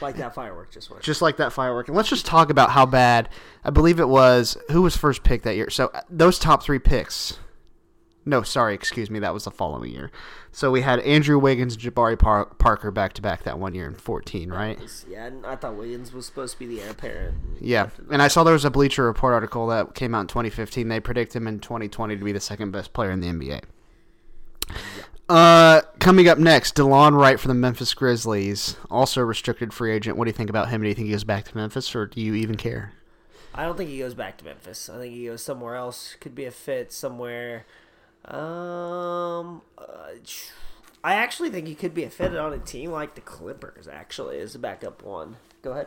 Like that firework just went. Just like that firework. And let's just talk about how bad, I believe it was, who was first picked that year? So uh, those top three picks. No, sorry, excuse me, that was the following year. So we had Andrew Wiggins, Jabari Par- Parker back to back that one year in 14, right? yeah, I thought Wiggins was supposed to be the heir apparent. Yeah, and I saw there was a Bleacher Report article that came out in 2015. They predict him in 2020 to be the second best player in the NBA. Uh, coming up next, DeLon Wright for the Memphis Grizzlies, also a restricted free agent. What do you think about him? Do you think he goes back to Memphis, or do you even care? I don't think he goes back to Memphis. I think he goes somewhere else. Could be a fit somewhere. Um, uh, I actually think he could be a fit on a team like the Clippers. Actually, as a backup one. Go ahead.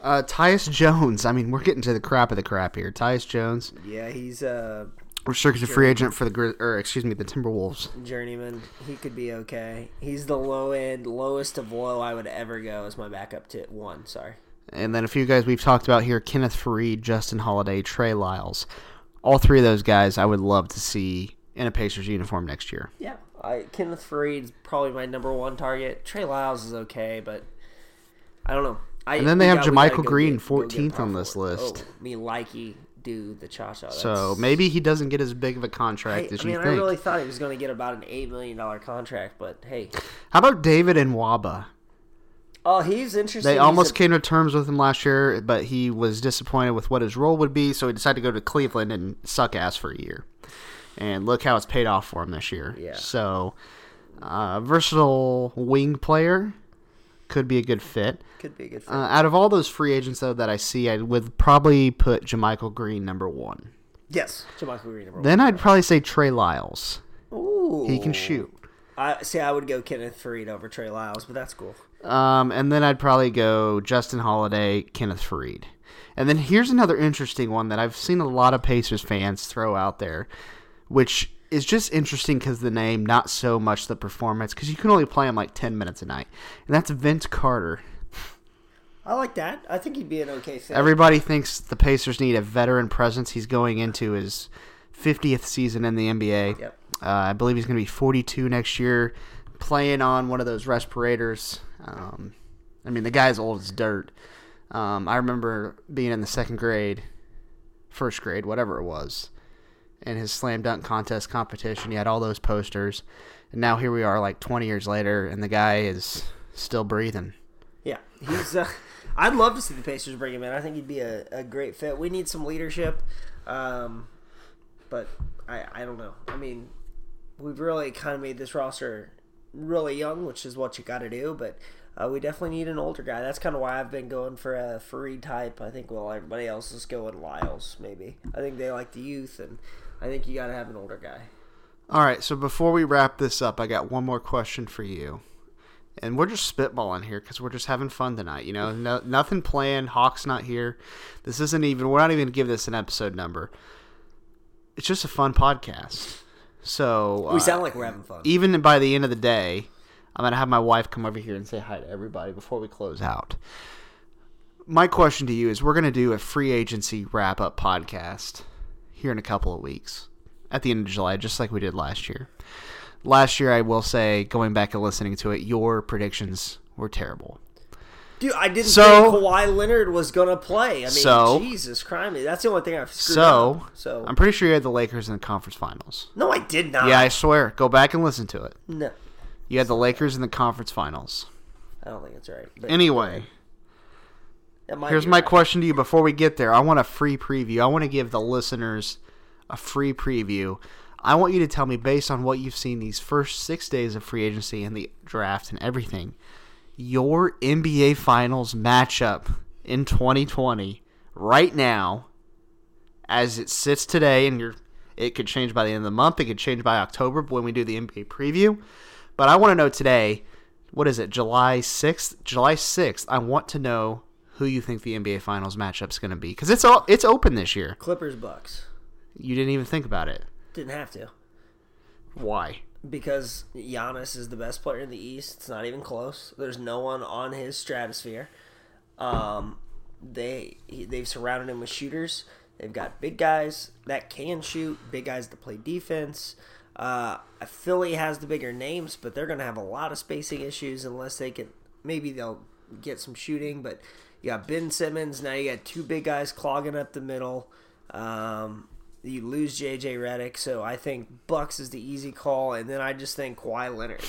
Uh, Tyus Jones. I mean, we're getting to the crap of the crap here. Tyus Jones, Yeah, he's a restricted free agent for the Grizz, or excuse me, the Timberwolves. journeyman. He could be okay. He's the low end, lowest of low I would ever go as my backup to one. Sorry. And then a few guys we've talked about here: Kenneth Faried, Justin Holiday, Trey Lyles. All three of those guys, I would love to see in a Pacers uniform next year. Yeah, I Kenneth Faried's probably my number one target. Trey Lyles is okay, but I don't know. I, And then they have got- we gotta JaMychal go Green, 14th on this list. Oh, me likey do the cha cha. So maybe he doesn't get as big of a contract I, as I mean, you I think. really thought he was going to get about an eight million dollar contract, but hey, How about David Nwaba? oh, he's interesting. They He's almost a- came to terms with him last year, but he was disappointed with what his role would be, so he decided to go to Cleveland and suck ass for a year. And look how it's paid off for him this year. Yeah. So, uh, versatile wing player could be a good fit. could be a good fit. Uh, out of all those free agents, though, that I see, I would probably put JaMychal Green number one. yes, JaMychal Green. Number one. Then I'd probably say Trey Lyles. Ooh, He can shoot. I see. I would go Kenneth Faried over Trey Lyles, but that's cool. Um, and then I'd probably go Justin Holiday, Kenneth Faried. And then here's another interesting one that I've seen a lot of Pacers fans throw out there, which is just interesting because the name, not so much the performance, because you can only play him like 10 minutes a night. And that's Vince Carter. I like that. I think he'd be an okay fit. Everybody thinks the Pacers need a veteran presence. He's going into his 50th season in the NBA. Yep. Uh, I believe he's going to be 42 next year, playing on one of those respirators. Um, I mean, the guy's old as dirt. Um, I remember being in the second grade, first grade, whatever it was, in his slam dunk contest competition. He had all those posters. And now here we are, like 20 years later, and the guy is still breathing. Yeah, he's. Uh, I'd love to see the Pacers bring him in. I think he'd be a, a great fit. We need some leadership, um, but I I don't know. I mean, we've really kind of made this roster really young, which is what you got to do. But uh, we definitely need an older guy. That's kind of why I've been going for a free type. I think while everybody else is going Lyles, maybe. I think they like the youth, and I think you got to have an older guy. All right, so before we wrap this up, I got one more question for you. And we're just spitballing here because we're just having fun tonight. You know, no, nothing planned. Hawk's not here. This isn't even, we're not even going to give this an episode number. It's just a fun podcast. So, We uh, sound like we're having fun. even by the end of the day, I'm going to have my wife come over here and say hi to everybody before we close out. My question to you is we're going to do a free agency wrap up podcast here in a couple of weeks at the end of July, just like we did last year. Last year, I will say, going back and listening to it, your predictions were terrible. Dude, I didn't So- think Kawhi Leonard was gonna play. I mean, So- Jesus Christ, that's the only thing I've screwed So, up. So I'm pretty sure you had the Lakers in the conference finals. no, I did not. Yeah, I swear. Go back and listen to it. no. You had the Lakers in the conference finals. I don't think it's right. But Anyway, here's my right. question to you before we get there. I want a free preview. I want to give the listeners a free preview. I want you to tell me, based on what you've seen these first six days of free agency and the draft and everything, your NBA Finals matchup in 2020 right now, as it sits today, and you're, it could change by the end of the month. It could change by October when we do the NBA preview. But I want to know today, what is it, July 6th? July 6th, I want to know who you think the NBA Finals matchup's going to be. Because it's, all, it's open this year. Clippers Bucks. You didn't even think about it. Didn't have to Why? because Giannis is the best player in the East. It's not even close. There's no one on his stratosphere. Um, they they've surrounded him with shooters. They've got big guys that can shoot, big guys to play defense. Uh, Philly has the bigger names, but they're going to have a lot of spacing issues unless they can. Maybe they'll get some shooting, but you got Ben Simmons. Now you got two big guys clogging up the middle. Um, you lose JJ Redick, so I think Bucks is the easy call, and then I just think Kawhi Leonard.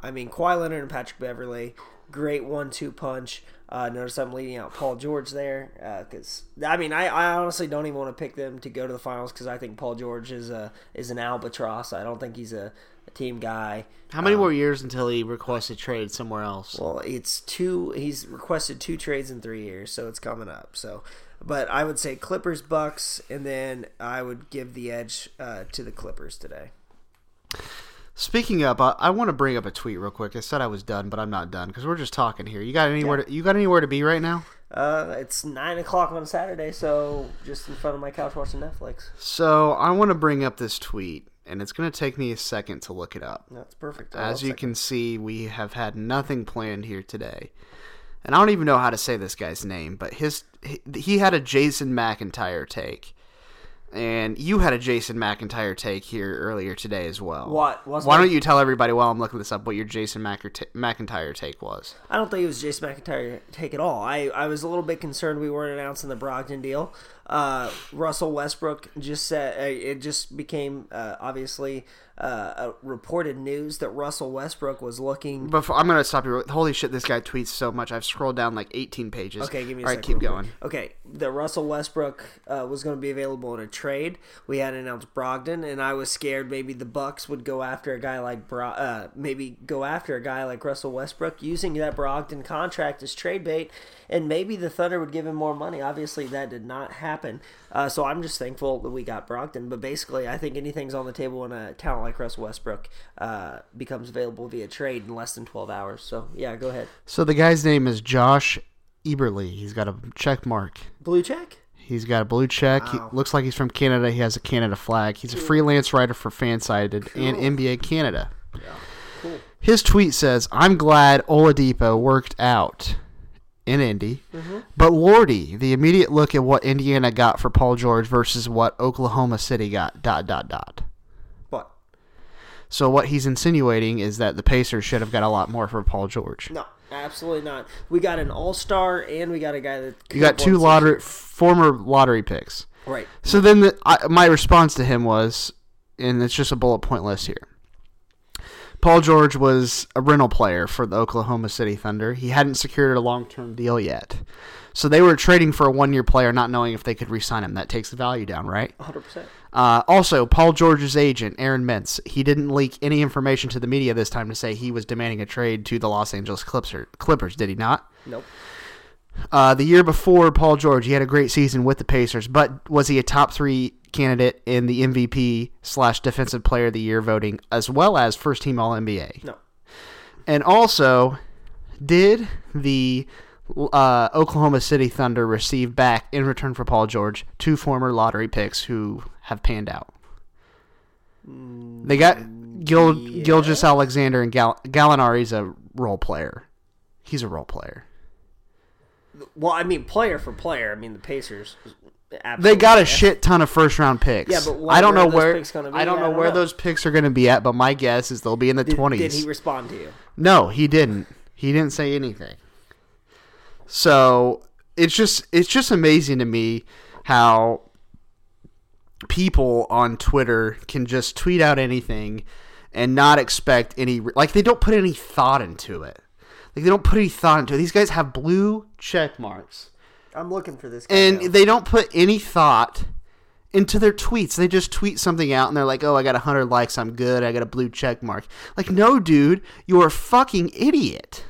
I mean, Kawhi Leonard and Patrick Beverley, great one-two punch. Uh, notice I'm leading out Paul George there because I mean I, I honestly don't even want to pick them to go to the finals because I think Paul George is a is an albatross. I don't think he's a, a team guy. How many more years until he requests a trade somewhere else? Well, it's two. He's requested two trades in three years, so it's coming up. So, but I would say Clippers, Bucks, and then I would give the edge uh, to the Clippers today. Speaking up, I, I want to bring up a tweet real quick. I said I was done, but I'm not done because we're just talking here. You got anywhere? To, you got anywhere to be right now? Uh, it's nine o'clock on Saturday, so just in front of my couch watching Netflix. So I want to bring up this tweet, and it's going to take me a second to look it up. That's perfect. I As you can see, we have had nothing planned here today. And I don't even know how to say this guy's name, but his he, he had a Jason McIntyre take. And you had a Jason McIntyre take here earlier today as well. What? Wasn't Why don't you tell everybody while I'm looking this up what your Jason McIntyre take was? I don't think it was Jason McIntyre take at all. I, I was a little bit concerned we weren't announcing the Brogdon deal. Uh, Russell Westbrook just said uh, it just became uh, obviously uh, a reported news that Russell Westbrook was looking. Before I'm gonna stop you. Holy shit, this guy tweets so much. I've scrolled down like 18 pages. Okay, give me a All right, keep going. Okay, the Russell Westbrook uh, was going to be available in a trade. We had announced Brogdon, and I was scared maybe the Bucks would go after a guy like Bro- uh, maybe go after a guy like Russell Westbrook using that Brogdon contract as trade bait, and maybe the Thunder would give him more money. Obviously, that did not happen. Uh, so I'm just thankful that we got Brogdon. But basically, I think anything's on the table when a talent like Russell Westbrook uh, becomes available via trade in less than 12 hours. So yeah, go ahead. So the guy's name is Josh Eberly. He's got a check mark. Blue check. He's got a blue check. He looks like he's from Canada. He has a Canada flag. He's a freelance writer for Fansided and NBA Canada. Yeah. Cool. His tweet says, "I'm glad Oladipo worked out in Indy, mm-hmm. but Lordy, the immediate look at what Indiana got for Paul George versus what Oklahoma City got. Dot dot dot. What? So what he's insinuating is that the Pacers should have got a lot more for Paul George. No, absolutely not. We got an all star and we got a guy that You got two lottery former lottery picks. Right. So then the, I, my response to him was, and it's just a bullet point list here. Paul George was a rental player for the Oklahoma City Thunder. He hadn't secured a long term deal yet. So they were trading for a one year player, not knowing if they could re sign him. That takes the value down, right? 100%. Uh, also, Paul George's agent, Aaron Mintz, he didn't leak any information to the media this time to say he was demanding a trade to the Los Angeles Clippers, Clippers did he not? Nope. Uh, the year before Paul George, he had a great season with the Pacers, but was he a top three candidate in the MVP slash Defensive Player of the Year voting, as well as first team All NBA? No. And also, did the uh, Oklahoma City Thunder receive back in return for Paul George two former lottery picks who have panned out? They got Gil Gilgeous Alexander and Gal- Gallinari's a role player. He's a role player. Well, I mean, player for player. I mean, the Pacers. They got a shit ton of first round picks. Yeah, but I don't know where picks gonna be? I don't know where those picks are going to be at, but my guess is they'll be in the Did, twenties. did he respond to you? No, he didn't. He didn't say anything. So it's just it's just amazing to me how people on Twitter can just tweet out anything and not expect any like they don't put any thought into it. Like they don't put any thought into it. These guys have blue check marks. I'm looking for this guy. And now. they don't put any thought into their tweets. They just tweet something out and they're like, "Oh, I got 100 likes. I'm good. I got a blue check mark." Like, "No, dude, you're a fucking idiot."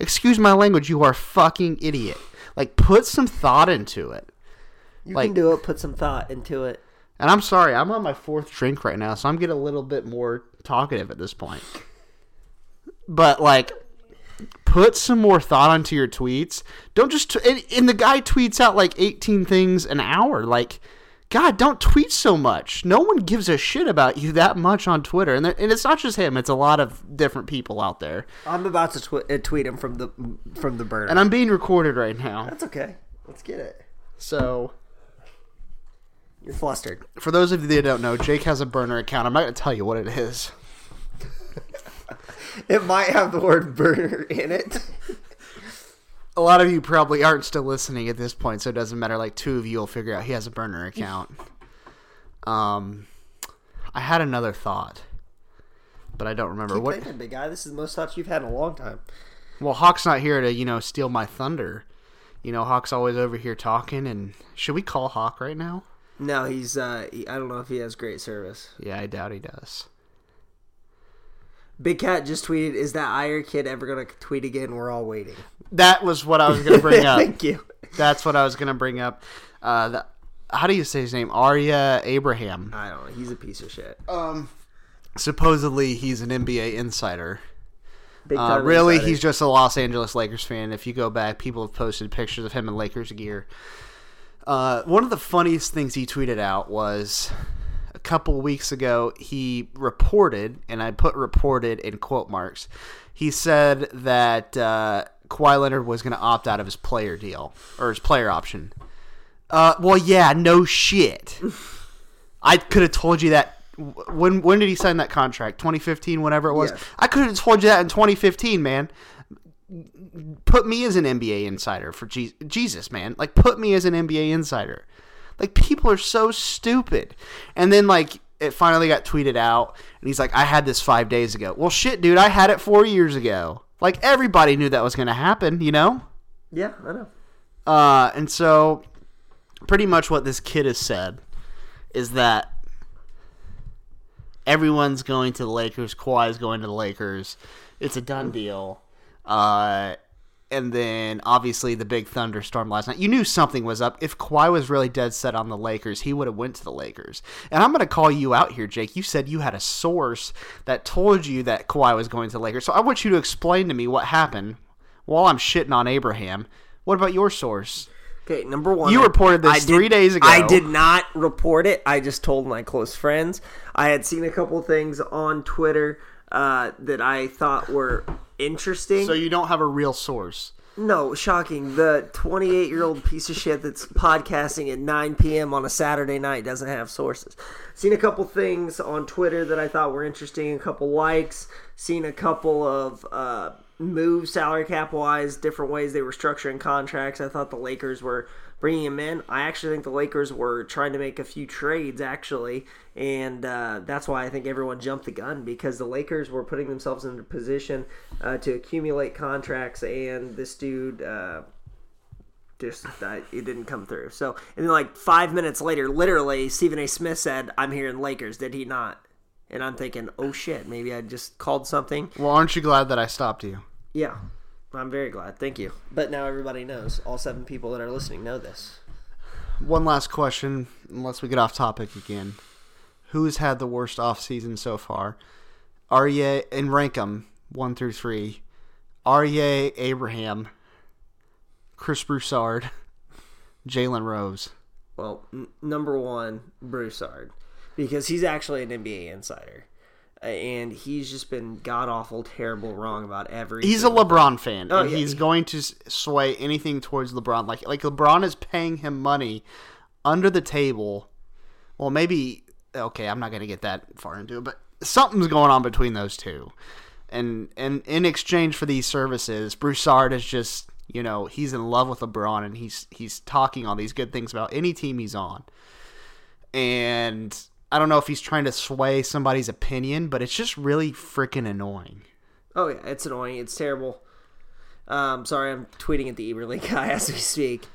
Excuse my language, you are a fucking idiot. Like put some thought into it. you like- can do it. Put some thought into it. And I'm sorry, I'm on my fourth drink right now, so I'm getting a little bit more talkative at this point. But like, put some more thought onto your tweets. Don't just t- and, and the guy tweets out like 18 things an hour. Like, God, don't tweet so much. No one gives a shit about you that much on Twitter, and and it's not just him. It's a lot of different people out there. I'm about to tw- uh, tweet him from the from the burner. And I'm being recorded right now, That's okay. Let's get it. so. You're flustered. For those of you that don't know, Jake has a burner account. I'm not going to tell you what it is. It might have the word burner in it. a lot of you probably aren't still listening at this point, so it doesn't matter. Like two of you will figure out he has a burner account. Um, I had another thought, but I don't remember Keep what. thinking, big guy. This is the most thoughts you've had in a long time. Well, Hawk's not here to you know steal my thunder. You know, Hawk's always over here talking. And should we call Hawk right now? No, he's. uh I don't know if he has great service. Yeah, I doubt he does. Big Cat just tweeted, "Is that Arye kid ever gonna tweet again? We're all waiting." That was what I was going to bring [laughs] up. Thank you. That's what I was going to bring up. Uh, the, how do you say his name? Arye Abraham. I don't know. He's a piece of shit. Um, supposedly he's an NBA insider. Big Uh, really, insider. he's just a Los Angeles Lakers fan. If you go back, people have posted pictures of him in Lakers gear. Uh, one of the funniest things he tweeted out was a couple weeks ago. He reported, and I put "reported" in quote marks. He said that uh, Kawhi Leonard was going to opt out of his player deal or his player option. Uh, well, yeah, no shit. I could have told you that. When when did he sign that contract? 2015, whenever it was. Yes. I could have told you that in 2015, man. Put me as an NBA insider for Je- Jesus, man. Like put me as an NBA insider. Like people are so stupid. And then like it finally got tweeted out, and he's like, "I had this five days ago." Well, shit, dude, I had it four years ago. Like everybody knew that was going to happen, you know. Yeah, I know. Uh, and so, pretty much what this kid has said is that everyone's going to the Lakers. Kawhi's going to the Lakers. It's a done deal. Uh, and then obviously the big thunderstorm last night. You knew something was up. If Kawhi was really dead set on the Lakers, he would have went to the Lakers. And I'm going to call you out here, Jake. You said you had a source that told you that Kawhi was going to the Lakers. So I want you to explain to me what happened while I'm shitting on Abraham. What about your source? Okay, number one. You reported this I did- three days ago. I did not report it. I just told my close friends. I had seen a couple things on Twitter uh, that I thought were interesting. So you don't have a real source. No, shocking. The 28 year old piece of shit that's podcasting at 9 p.m. on a Saturday night doesn't have sources. Seen a couple things on Twitter that I thought were interesting, a couple likes, seen a couple of uh, moves salary cap wise, different ways they were structuring contracts. I thought the Lakers were bringing him in. I actually think the Lakers were trying to make a few trades, actually, and uh, that's why I think everyone jumped the gun because the Lakers were putting themselves in a position uh, to accumulate contracts, and this dude. Uh, just uh, it didn't come through. So, and then like five minutes later, literally, Stephen A. Smith said, "I'm here in Lakers." Did he not? And I'm thinking, oh shit, maybe I just called something. Well, aren't you glad that I stopped you? Yeah, I'm very glad. Thank you. But now everybody knows. All seven people that are listening know this. One last question, unless we get off topic again. Who's had the worst off season so far? Arye and rank them one through three. Arye Abraham, Chris Broussard, Jalen Rose. Well, n- number one, Broussard, because he's actually an NBA insider, and he's just been god awful, terrible, wrong about everything. He's a LeBron fan, Oh, and yeah. he's going to sway anything towards LeBron. Like like LeBron is paying him money under the table. Well, maybe okay. I'm not going to get that far into it, but something's going on between those two, and and in exchange for these services, Broussard is just you know he's in love with LeBron, and he's he's talking all these good things about any team he's on, and I don't know if he's trying to sway somebody's opinion, but it's just really freaking annoying. Oh yeah, it's annoying. It's terrible. Um, sorry, I'm tweeting at the Eberle [laughs] guy as we speak.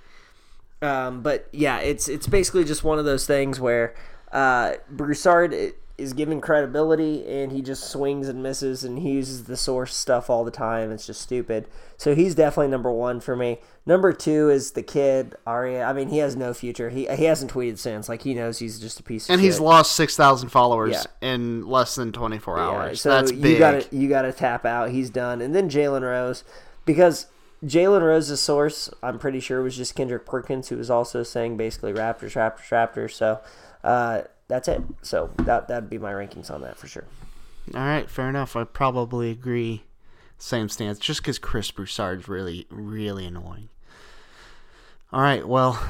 Um, but yeah, it's it's basically just one of those things where uh, Broussard is given credibility and he just swings and misses and he uses the source stuff all the time. It's just stupid. So he's definitely number one for me. Number two is the kid Arye. I mean, he has no future. He he hasn't tweeted since. Like he knows he's just a piece. And of he's lost six thousand followers Yeah. in less than twenty four Yeah, hours. so That's you big. gotta you gotta tap out. He's done, and then Jalen Rose, because Jalen Rose's source, I'm pretty sure was just Kendrick Perkins, who was also saying basically Raptors, Raptors, Raptors. So uh, that's it. So that that'd be my rankings on that for sure. All right, fair enough. I probably agree. Same stance, just because Chris Broussard's really, really annoying. All right, well,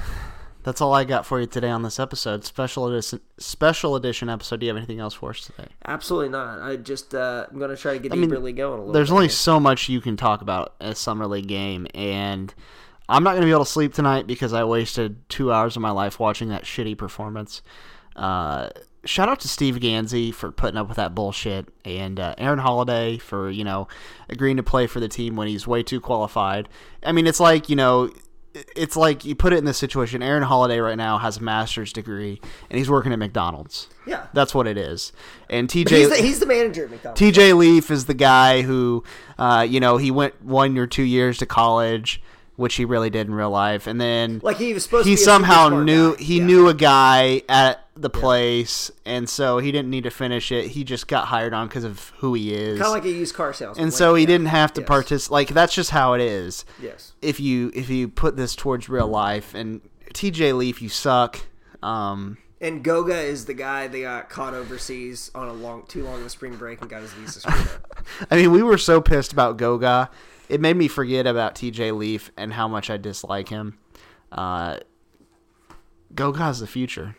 that's all I got for you today on this episode. Special edition, special edition episode. Do you have anything else for us today? Absolutely not. I just uh, I'm gonna try to get I mean, going a little. There's only here. so much you can talk about a summer league game, and I'm not going to be able to sleep tonight because I wasted two hours of my life watching that shitty performance. Uh, shout out to Steve Gansey for putting up with that bullshit, and uh, Aaron Holiday for you know agreeing to play for the team when he's way too qualified. I mean, it's like you know. It's like you put it in this situation. Aaron Holiday right now has a master's degree and he's working at McDonald's. Yeah. that's what it is. And TJ, He's the, he's the manager at McDonald's. TJ Leaf is the guy who, uh, you know, he went one or two years to college, which he really did in real life, and then Like, he was supposed to he somehow knew guy. he Yeah. knew a guy at the place, and so he didn't need to finish it. He just got hired on because of who he is, kind of like a used car salesman. and Like, so he yeah. didn't have to Yes. participate. Like that's just how it is. Yes. If you if you put this towards real life, and TJ Leaf, you suck. Um, And Goga is the guy that got caught overseas on a long, too long of a spring break and got his visa screwed up. [laughs] I mean, we were so pissed about Goga. It made me forget about TJ Leaf and how much I dislike him. Uh, Goga's the future.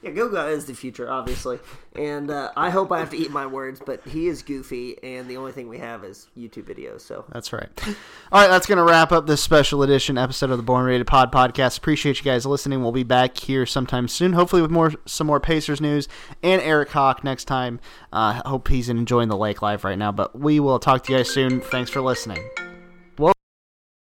Yeah, Goga is the future, obviously, and uh, I hope I have to eat my words, but he is goofy, and the only thing we have is YouTube videos. So That's right. All right, that's going to wrap up this special edition episode of the Born Rated Pod podcast. Appreciate you guys listening. We'll be back here sometime soon, hopefully with more some more Pacers news and Eric Hawk next time. Uh, hope he's enjoying the lake life right now, but we will talk to you guys soon. Thanks for listening.